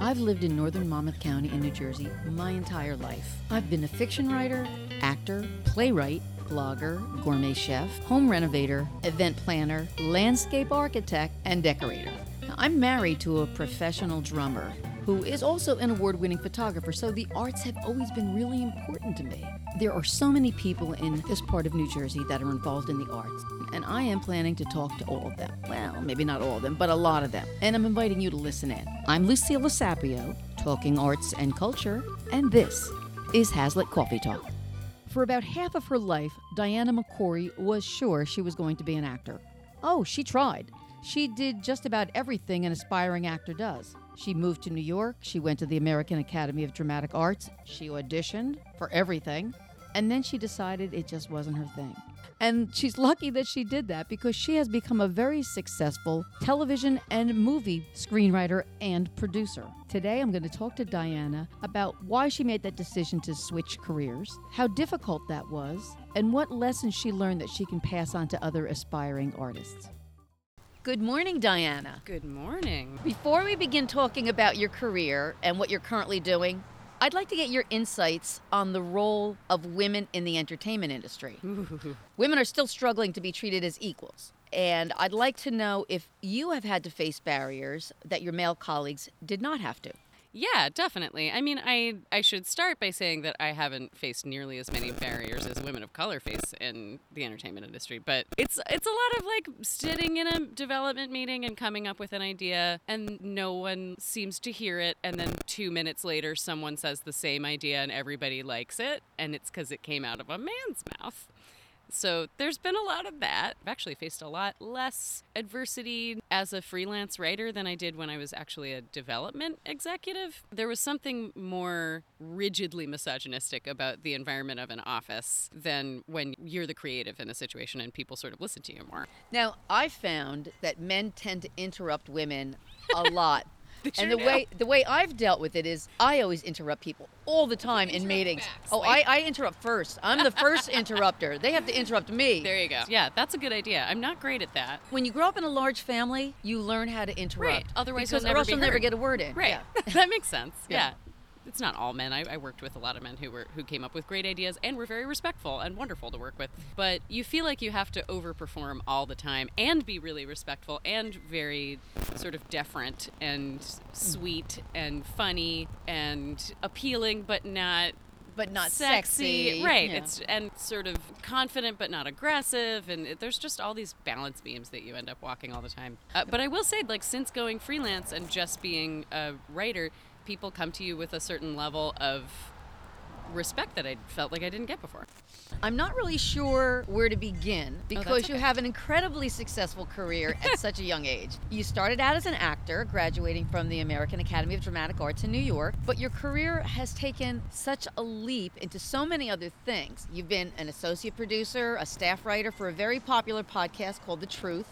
I've lived in northern Monmouth County in New Jersey my entire life. I've been a fiction writer, actor, playwright, blogger, gourmet chef, home renovator, event planner, landscape architect, and decorator. Now, I'm married to a professional drummer who is also an award winning photographer, so the arts have always been really important to me. There are so many people in this part of New Jersey that are involved in the arts, and I am planning to talk to all of them. Well, maybe not all of them, but a lot of them. And I'm inviting you to listen in. I'm Lucille Sapio, talking arts and culture, and this is Hazlet Coffee Talk. For about half of her life, Diana McCorry was sure she was going to be an actor. Oh, she tried. She did just about everything an aspiring actor does. She moved to New York, she went to the American Academy of Dramatic Arts, she auditioned for everything, and then she decided it just wasn't her thing. And she's lucky that she did that because she has become a very successful television and movie screenwriter and producer. Today, I'm going to talk to Diana about why she made that decision to switch careers, how difficult that was, and what lessons she learned that she can pass on to other aspiring artists. Good morning, Diana. Good morning. Before we begin talking about your career and what you're currently doing, I'd like to get your insights on the role of women in the entertainment industry. Ooh. Women are still struggling to be treated as equals. And I'd like to know if you have had to face barriers that your male colleagues did not have to. Yeah, definitely. I mean, I I should start by saying that I haven't faced nearly as many barriers as women of color face in the entertainment industry, but it's it's a lot of like sitting in a development meeting and coming up with an idea and no one seems to hear it and then 2 minutes later someone says the same idea and everybody likes it and it's cuz it came out of a man's mouth. So there's been a lot of that. I've actually faced a lot less adversity as a freelance writer than I did when I was actually a development executive. There was something more rigidly misogynistic about the environment of an office than when you're the creative in a situation and people sort of listen to you more. Now, I found that men tend to interrupt women a lot. They and the do. way the way I've dealt with it is I always interrupt people all the time in meetings. back, Oh, like- I, I interrupt first. I'm the first interrupter. They have to interrupt me. There you go. Yeah, that's a good idea. I'm not great at that. when you grow up in a large family, you learn how to interrupt. Right. Otherwise because you'll never be you'll never get a word in. Right. Yeah. that makes sense. Yeah. Yeah. It's not all men. I, I worked with a lot of men who were who came up with great ideas and were very respectful and wonderful to work with. But you feel like you have to overperform all the time and be really respectful and very sort of deferent and sweet and funny and appealing, but not But not sexy, sexy. right? Yeah. It's and sort of confident but not aggressive, and it, there's just all these balance beams that you end up walking all the time. Uh, but I will say, like since going freelance and just being a writer, people come to you with a certain level of respect that I felt like I didn't get before. I'm not really sure where to begin oh, because you okay. have an incredibly successful career at such a young age. You started out as an actor, graduating from the American Academy of Dramatic Arts in New York, but your career has taken such a leap into so many other things. You've been an associate producer, a staff writer for a very popular podcast called The Truth.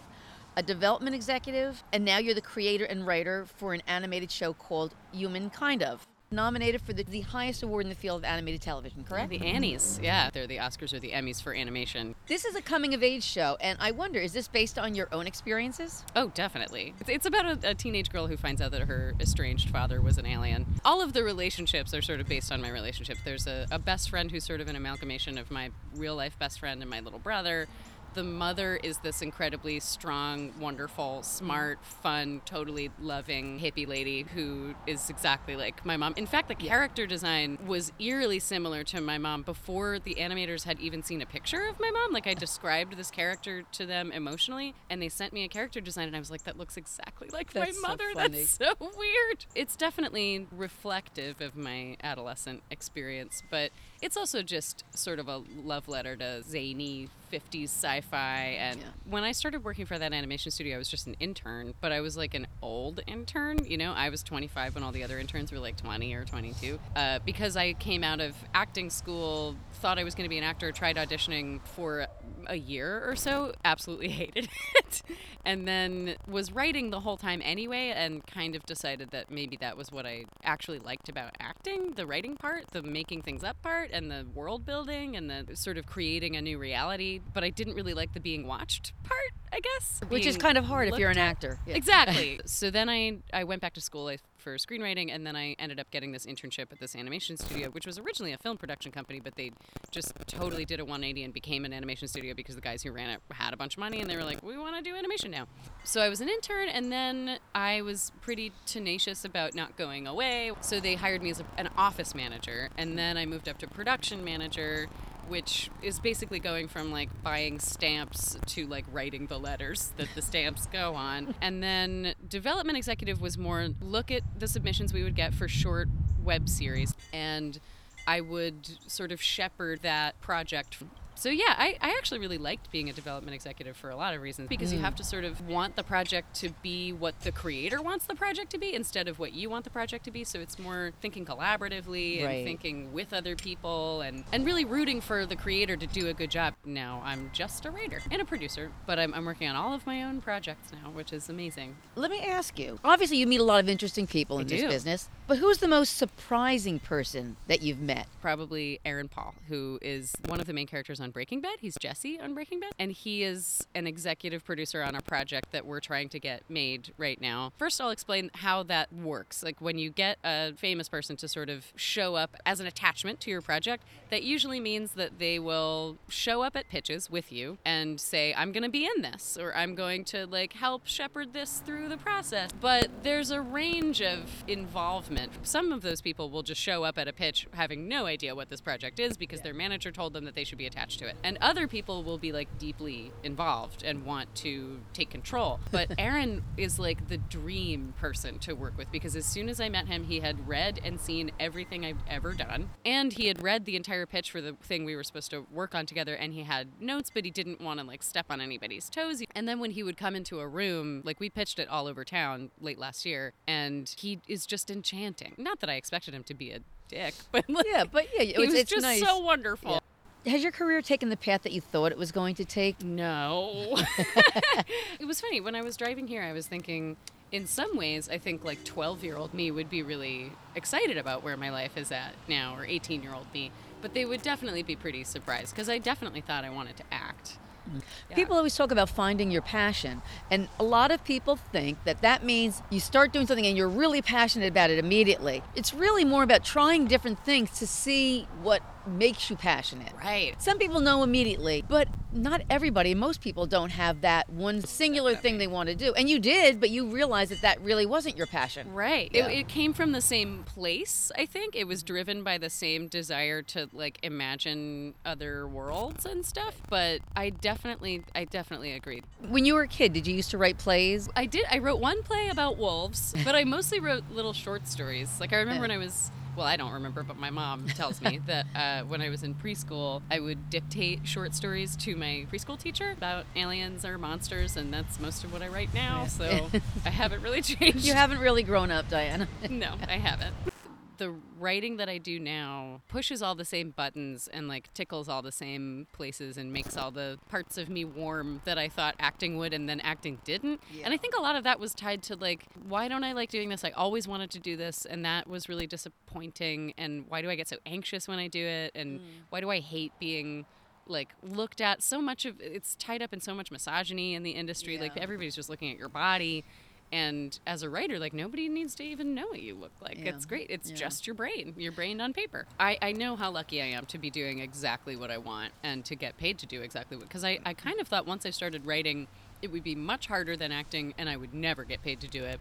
A development executive, and now you're the creator and writer for an animated show called Human Kind of. Nominated for the, the highest award in the field of animated television, correct? The Annies, yeah, they're the Oscars or the Emmys for animation. This is a coming of age show, and I wonder, is this based on your own experiences? Oh, definitely. It's, it's about a, a teenage girl who finds out that her estranged father was an alien. All of the relationships are sort of based on my relationship. There's a, a best friend who's sort of an amalgamation of my real life best friend and my little brother. The mother is this incredibly strong, wonderful, smart, fun, totally loving hippie lady who is exactly like my mom. In fact, the character design was eerily similar to my mom before the animators had even seen a picture of my mom. Like I described this character to them emotionally, and they sent me a character design, and I was like, "That looks exactly like That's my mother. funny. That's so weird." It's definitely reflective of my adolescent experience, but it's also just sort of a love letter to zany 50s sci-fi and Yeah. when i started working for that animation studio i was just an intern but i was like an old intern you know i was 25 when all the other interns were like 20 or 22 uh, because i came out of acting school thought i was going to be an actor tried auditioning for a year or so absolutely hated it and then was writing the whole time anyway and kind of decided that maybe that was what i actually liked about acting the writing part the making things up part and the world building and the sort of creating a new reality but I didn't really like the being watched part, I guess. Which is kind of hard if you're an actor. Yeah. Exactly. so then I I went back to school I- for screenwriting, and then I ended up getting this internship at this animation studio, which was originally a film production company, but they just totally did a 180 and became an animation studio because the guys who ran it had a bunch of money, and they were like, "We want to do animation now." So I was an intern, and then I was pretty tenacious about not going away. So they hired me as a, an office manager, and then I moved up to production manager which is basically going from like buying stamps to like writing the letters that the stamps go on. And then development executive was more look at the submissions we would get for short web series and I would sort of shepherd that project. So yeah, I, I actually really liked being a development executive for a lot of reasons because you mm. have to sort of want the project to be what the creator wants the project to be instead of what you want the project to be. So it's more thinking collaboratively and Right. thinking with other people and, and really rooting for the creator to do a good job. Now I'm just a writer and a producer, but I'm, I'm working on all of my own projects now, which is amazing. Let me ask you. Obviously, you meet a lot of interesting people in I this do. business, but who's the most surprising person that you've met? probably Aaron Paul, who is one of the main characters on Breaking Bad. He's Jesse on Breaking Bad, and he is an executive producer on a project that we're trying to get made right now. First, I'll explain how that works. Like when you get a famous person to sort of show up as an attachment to your project, that usually means that they will show up at pitches with you and say, "I'm going to be in this," or "I'm going to like help shepherd this through the process." But there's a range of involvement. Some of those people will just show up at a pitch having no idea what this project is because their manager told them that they should be attached to it. And other people will be like deeply involved and want to take control. But Aaron is like the dream person to work with because as soon as I met him, he had read and seen everything I've ever done. And he had read the entire pitch for the thing we were supposed to work on together and he had notes, but he didn't want to like step on anybody's toes. And then when he would come into a room, like we pitched it all over town late last year, and he is just Not that I expected him to be a dick, but like, Yeah, but yeah, it was it's just nice. so wonderful. Has your career taken the path that you thought it was going to take? No. it was funny. When I was driving here, I was thinking, in some ways, I think like 12 year old me would be really excited about where my life is at now, or 18 year old me. But they would definitely be pretty surprised because I definitely thought I wanted to act. Yeah. People always talk about finding your passion, and a lot of people think that that means you start doing something and you're really passionate about it immediately. It's really more about trying different things to see what makes you passionate. Right. Some people know immediately, but not everybody, most people don't have that one singular thing they want to do. And you did, but you realized that that really wasn't your passion. Right. Yeah. It, it came from the same place, I think. It was driven by the same desire to like imagine other worlds and stuff. But I definitely, I definitely agreed. When you were a kid, did you used to write plays? I did. I wrote one play about wolves, but I mostly wrote little short stories. Like I remember when I was. Well, I don't remember, but my mom tells me that uh, when I was in preschool, I would dictate short stories to my preschool teacher about aliens or monsters, and that's most of what I write now. So I haven't really changed. You haven't really grown up, Diana. no, I haven't. The writing that I do now pushes all the same buttons and like tickles all the same places and makes all the parts of me warm that I thought acting would and then acting didn't. And I think a lot of that was tied to like, why don't I like doing this? I always wanted to do this and that was really disappointing. And why do I get so anxious when I do it? And hmm. why do I hate being like looked at so much of it's tied up in so much misogyny in the industry like everybody's just looking at your body and as a writer like nobody needs to even know what you look like. Yeah. it's great. It's Yeah. just your brain. Your brain on paper. I, I know how lucky i am to be doing exactly what i want and to get paid to do exactly what because I, I kind of thought once i started writing it would be much harder than acting and i would never get paid to do it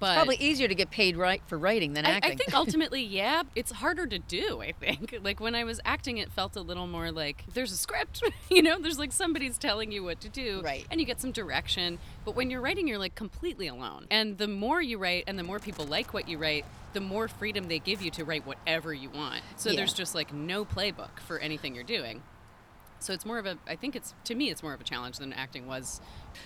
but Probably easier to get paid right for writing than I, acting. I think ultimately, yeah, it's harder to do. I think like when I was acting, it felt a little more like there's a script, you know, there's like somebody's telling you what to do, Right. And you get some direction. But when you're writing, you're like completely alone. And the more you write, and the more people like what you write, the more freedom they give you to write whatever you want. So Yeah. there's just like no playbook for anything you're doing. So it's more of a, I think it's, to me, it's more of a challenge than acting was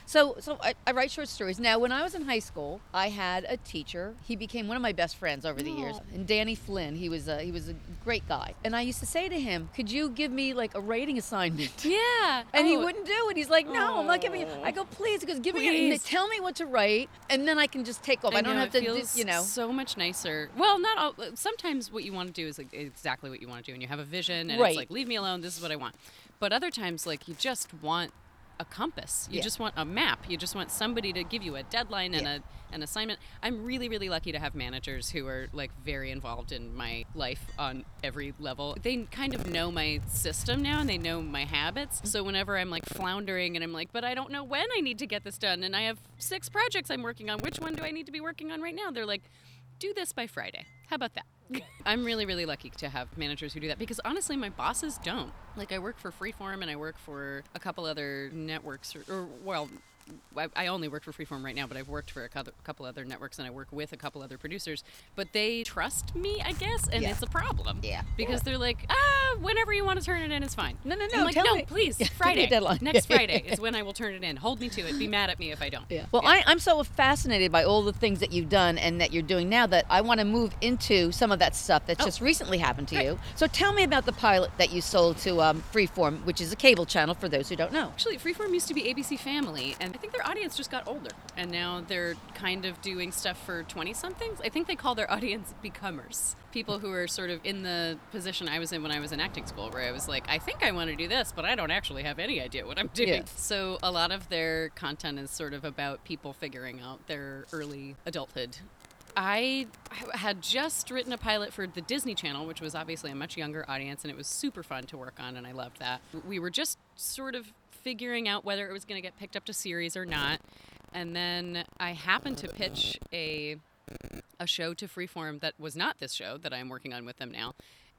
So, so I, I write short stories. Now, when I was in high school, I had a teacher. He became one of my best friends over the years. And Danny Flynn, he was a, he was a great guy. And I used to say to him, "Could you give me like a writing assignment?" Yeah. And he Oh, wouldn't do it. He's like, "No, I'm not giving you." I go, "Please," because give me, a, Please. tell me what to write, and then I can just take off. I, don't know, have to, do, you know. so much nicer. Well, not all. Sometimes what you want to do is like exactly what you want to do, and you have a vision, and Right. it's like, leave me alone. This is what I want. But other times, like you just want a compass. You Yeah. just want a map. You just want somebody to give you a deadline and Yeah. a an assignment. I'm really, really lucky to have managers who are like very involved in my life on every level. They kind of know my system now and they know my habits. So whenever I'm like floundering and I'm like, but I don't know when I need to get this done and I have six projects I'm working on, which one do I need to be working on right now? They're like, do this by Friday. How about that? I'm really, really lucky to have managers who do that because honestly, my bosses don't. Like, I work for Freeform and I work for a couple other networks, or, or well, I, I only work for Freeform right now, but I've worked for a cou- couple other networks and I work with a couple other producers. But they trust me, I guess, and Yeah. it's a problem. Yeah. Because they're like, ah, whenever you want to turn it in is fine. No, no, I'm no, like, tell no, me." please, Yeah, give me a Friday. deadline. Next Friday is when I will turn it in. Hold me to it. Be mad at me if I don't. Yeah. Well, I, I'm so fascinated by all the things that you've done and that you're doing now that I want to move into some of that stuff that's Oh. just recently happened to Great. you. So tell me about the pilot that you sold to um, Freeform, which is a cable channel for those who don't know. Actually, Freeform used to be ABC Family, and I think their audience just got older. And now they're kind of doing stuff for 20 somethings. I think they call their audience becomers. People who are sort of in the position I was in when I was in acting school, where I was like, I think I want to do this, but I don't actually have any idea what I'm doing. Yeah. So a lot of their content is sort of about people figuring out their early adulthood. I had just written a pilot for the Disney Channel, which was obviously a much younger audience, and it was super fun to work on, and I loved that. We were just sort of figuring out whether it was going to get picked up to series or not, and then I happened to pitch a a show to Freeform that was not this show that I'm working on with them now.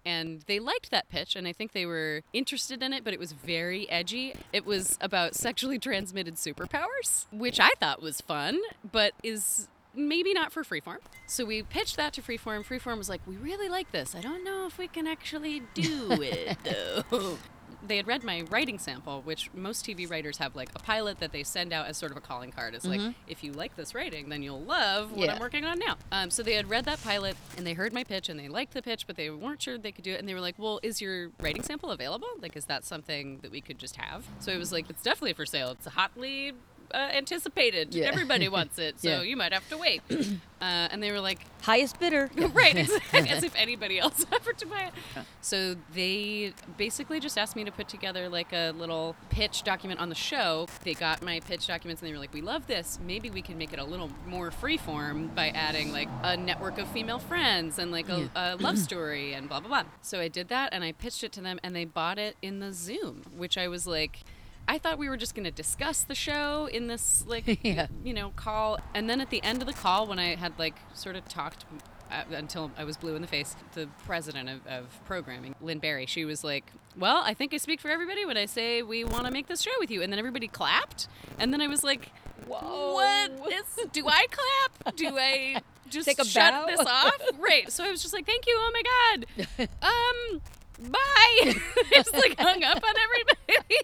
And they liked that pitch, and I think they were interested in it, but it was very edgy. It was about sexually transmitted superpowers, which I thought was fun, but is maybe not for Freeform. So we pitched that to Freeform. Freeform was like, We really like this. I don't know if we can actually do it, though. They had read my writing sample, which most TV writers have like a pilot that they send out as sort of a calling card. It's like, if you like this writing, then you'll love what Yeah. I'm working on now. Um, so they had read that pilot and they heard my pitch and they liked the pitch, but they weren't sure they could do it. And they were like, well, is your writing sample available? Like, is that something that we could just have? So it was like, it's definitely for sale. It's a hotly uh, anticipated. Yeah. Everybody wants it. So Yeah. you might have to wait. Uh, and they were like, Highest bidder. right, as, as if anybody else offered to buy it. So they basically just asked me to put together like a little pitch document on the show. They got my pitch documents and they were like, "We love this. Maybe we can make it a little more freeform by adding like a network of female friends and like a, a love story and blah blah blah." So I did that and I pitched it to them and they bought it in the Zoom, which I was like. I thought we were just going to discuss the show in this like Yeah. you know call and then at the end of the call when i had like sort of talked uh, until i was blue in the face the president of, of programming lynn barry she was like well i think i speak for everybody when i say we want to make this show with you and then everybody clapped and then i was like Whoa. what is do i clap do i just Take a shut bow? this off right so i was just like thank you oh my god um bye. I just like hung up on everybody.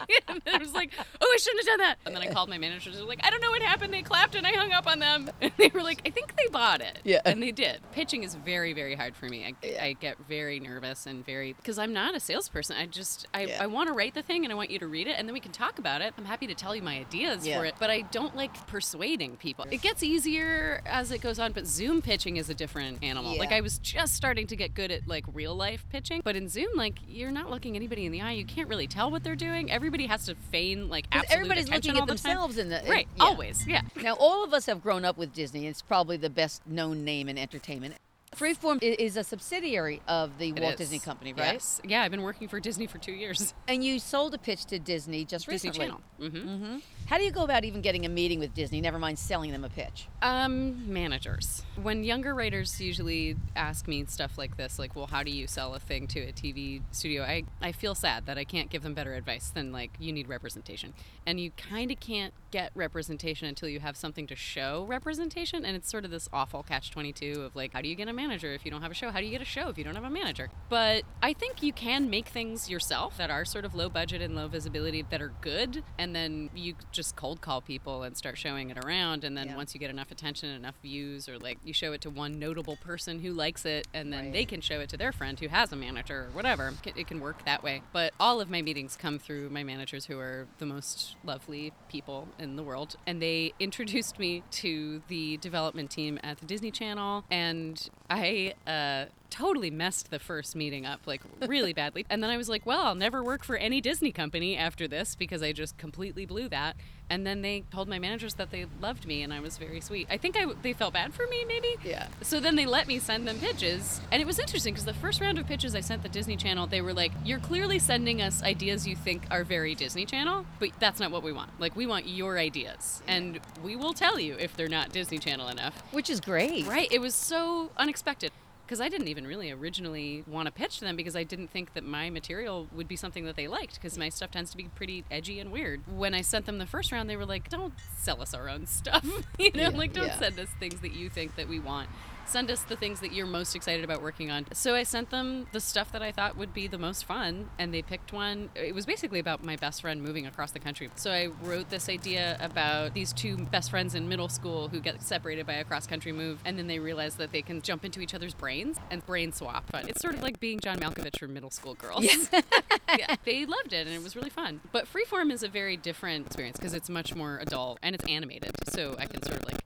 and then I was like, oh, I shouldn't have done that. And then I called my managers. They were like, I don't know what happened. They clapped and I hung up on them. And they were like, I think they bought it. Yeah. And they did. Pitching is very, very hard for me. I, I get very nervous and very, because I'm not a salesperson. I just, I, Yeah. I want to write the thing and I want you to read it and then we can talk about it. I'm happy to tell you my ideas Yeah. for it, but I don't like persuading people. It gets easier as it goes on, but Zoom pitching is a different animal. Like I was just starting to get good at like real life pitching, but in Zoom, like you're not looking anybody in the eye. You can't really tell what they're doing. Everybody has to feign like absolute everybody's looking at the time. themselves in the Right, yeah. always, yeah. Now, all of us have grown up with Disney. It's probably the best known name in entertainment. Freeform is a subsidiary of the It Walt is. Disney Company, right? Yes. Yeah, I've been working for Disney for two years. And you sold a pitch to Disney just Disney recently. Channel. hmm hmm How do you go about even getting a meeting with Disney? Never mind selling them a pitch. Um, managers. When younger writers usually ask me stuff like this, like, well, how do you sell a thing to a TV studio? I, I feel sad that I can't give them better advice than, like, you need representation. And you kind of can't get representation until you have something to show representation. And it's sort of this awful catch 22 of, like, how do you get a manager if you don't have a show? How do you get a show if you don't have a manager? But I think you can make things yourself that are sort of low budget and low visibility that are good, and then you just cold call people and start showing it around. And then Yeah. once you get enough attention, enough views, or like you show it to one notable person who likes it, and then Right. they can show it to their friend who has a manager or whatever. It- It can work that way. But all of my meetings come through my managers who are the most lovely people in the world. And they introduced me to the development team at the Disney Channel. And I uh, totally messed the first meeting up, like really badly. And then I was like, well, I'll never work for any Disney company after this because I just completely blew that. And then they told my managers that they loved me, and I was very sweet. I think I, they felt bad for me, maybe. Yeah. So then they let me send them pitches. And it was interesting because the first round of pitches I sent the Disney Channel, they were like, You're clearly sending us ideas you think are very Disney Channel, but that's not what we want. Like, we want your ideas. And we will tell you if they're not Disney Channel enough. Which is great. Right. It was so unexpected. Because I didn't even really originally want to pitch to them because I didn't think that my material would be something that they liked because my stuff tends to be pretty edgy and weird. When I sent them the first round, they were like, don't sell us our own stuff. you know, Yeah, like, don't yeah. send us things that you think that we want. Send us the things that you're most excited about working on. So I sent them the stuff that I thought would be the most fun, and they picked one. It was basically about my best friend moving across the country. So I wrote this idea about these two best friends in middle school who get separated by a cross country move, and then they realize that they can jump into each other's brains and brain swap. But it's sort of like being John Malkovich for middle school girls. yeah, they loved it, and it was really fun. But Freeform is a very different experience because it's much more adult and it's animated, so I can sort of like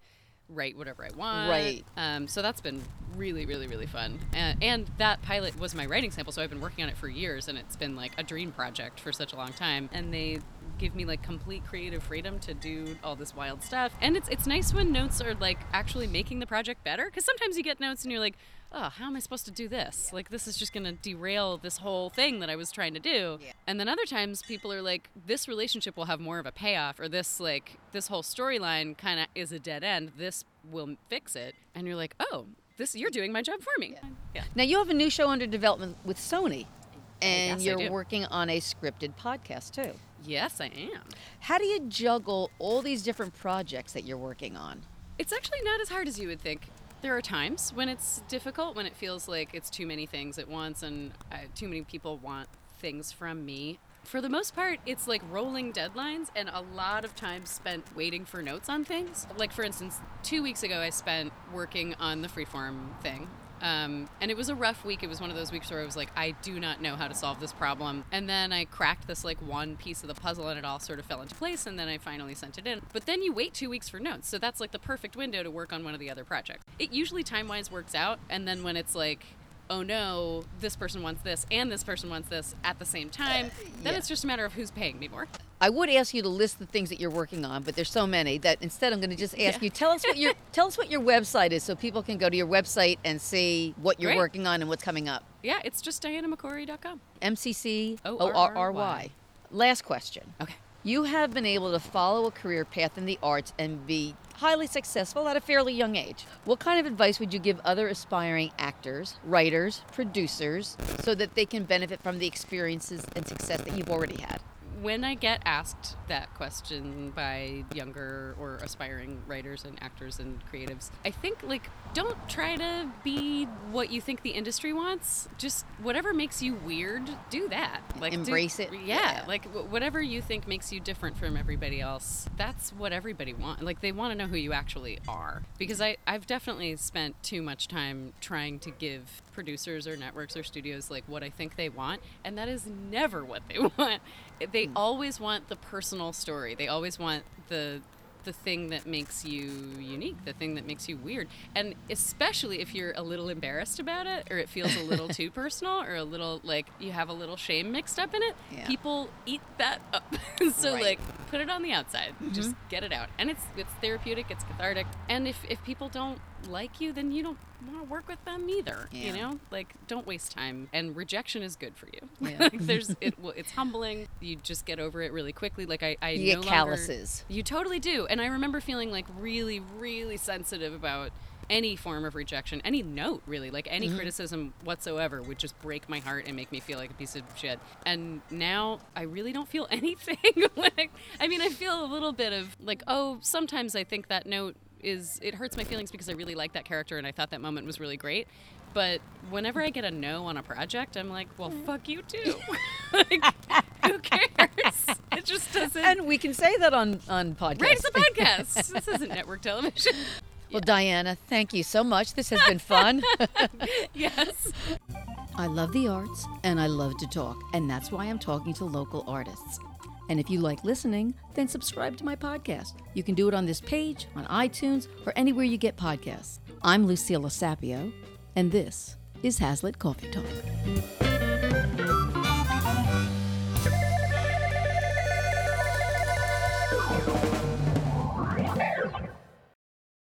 write whatever I want. Right. Um, so that's been really, really, really fun. And, and that pilot was my writing sample, so I've been working on it for years, and it's been like a dream project for such a long time. And they give me like complete creative freedom to do all this wild stuff. And it's it's nice when notes are like actually making the project better, because sometimes you get notes and you're like. Oh, how am I supposed to do this? Like, this is just going to derail this whole thing that I was trying to do. Yeah. And then other times people are like, this relationship will have more of a payoff, or this, like, this whole storyline kind of is a dead end. This will fix it. And you're like, oh, this, you're doing my job for me. Yeah. Now you have a new show under development with Sony, and yes, you're working on a scripted podcast too. Yes, I am. How do you juggle all these different projects that you're working on? It's actually not as hard as you would think. There are times when it's difficult, when it feels like it's too many things at once and uh, too many people want things from me. For the most part, it's like rolling deadlines and a lot of time spent waiting for notes on things. Like, for instance, two weeks ago, I spent working on the freeform thing. Um, and it was a rough week. It was one of those weeks where I was like, I do not know how to solve this problem. And then I cracked this like one piece of the puzzle and it all sort of fell into place. And then I finally sent it in. But then you wait two weeks for notes. So that's like the perfect window to work on one of the other projects. It usually time wise works out. And then when it's like, oh no, this person wants this and this person wants this at the same time, then yeah. it's just a matter of who's paying me more. I would ask you to list the things that you're working on, but there's so many that instead I'm going to just ask Yeah. you tell us what your tell us what your website is so people can go to your website and see what you're Great. working on and what's coming up. Yeah, it's just dianamccorry.com. M C C O R R Y. Last question. Okay. You have been able to follow a career path in the arts and be highly successful at a fairly young age. What kind of advice would you give other aspiring actors, writers, producers so that they can benefit from the experiences and success that you've already had? When I get asked that question by younger or aspiring writers and actors and creatives, I think like don't try to be what you think the industry wants. Just whatever makes you weird, do that. Like do- Embrace it. Yeah, Yeah. like wh- whatever you think makes you different from everybody else. That's what everybody wants. Like they want to know who you actually are. Because I I've definitely spent too much time trying to give producers or networks or studios like what I think they want, and that is never what they want. They always want the personal story. They always want the the thing that makes you unique, the thing that makes you weird. And especially if you're a little embarrassed about it or it feels a little too personal or a little like you have a little shame mixed up in it, Yeah. people eat that up. so Right. like put it on the outside. Mm-hmm. Just get it out. And it's it's therapeutic, it's cathartic. And if if people don't like you, then you don't want to work with them either. Yeah. You know? Like don't waste time. And rejection is good for you. Yeah. like there's it well, it's humbling. You just get over it really quickly. Like I I You no get longer- calluses. you totally do. And I remember feeling like really, really sensitive about any form of rejection, any note really, like any Mm-hmm. criticism whatsoever would just break my heart and make me feel like a piece of shit. And now I really don't feel anything. like, I mean, I feel a little bit of like, oh, sometimes I think that note is it hurts my feelings because I really like that character and I thought that moment was really great. But whenever I get a no on a project, I'm like, well, fuck you too. like, who cares? It just doesn't. And we can say that on on podcast. right, it's a podcast. this isn't network television. Well, Diana, thank you so much. This has been fun. yes. I love the arts and I love to talk, and that's why I'm talking to local artists. And if you like listening, then subscribe to my podcast. You can do it on this page, on iTunes, or anywhere you get podcasts. I'm Lucilla Sapio, and this is Hazlet Coffee Talk.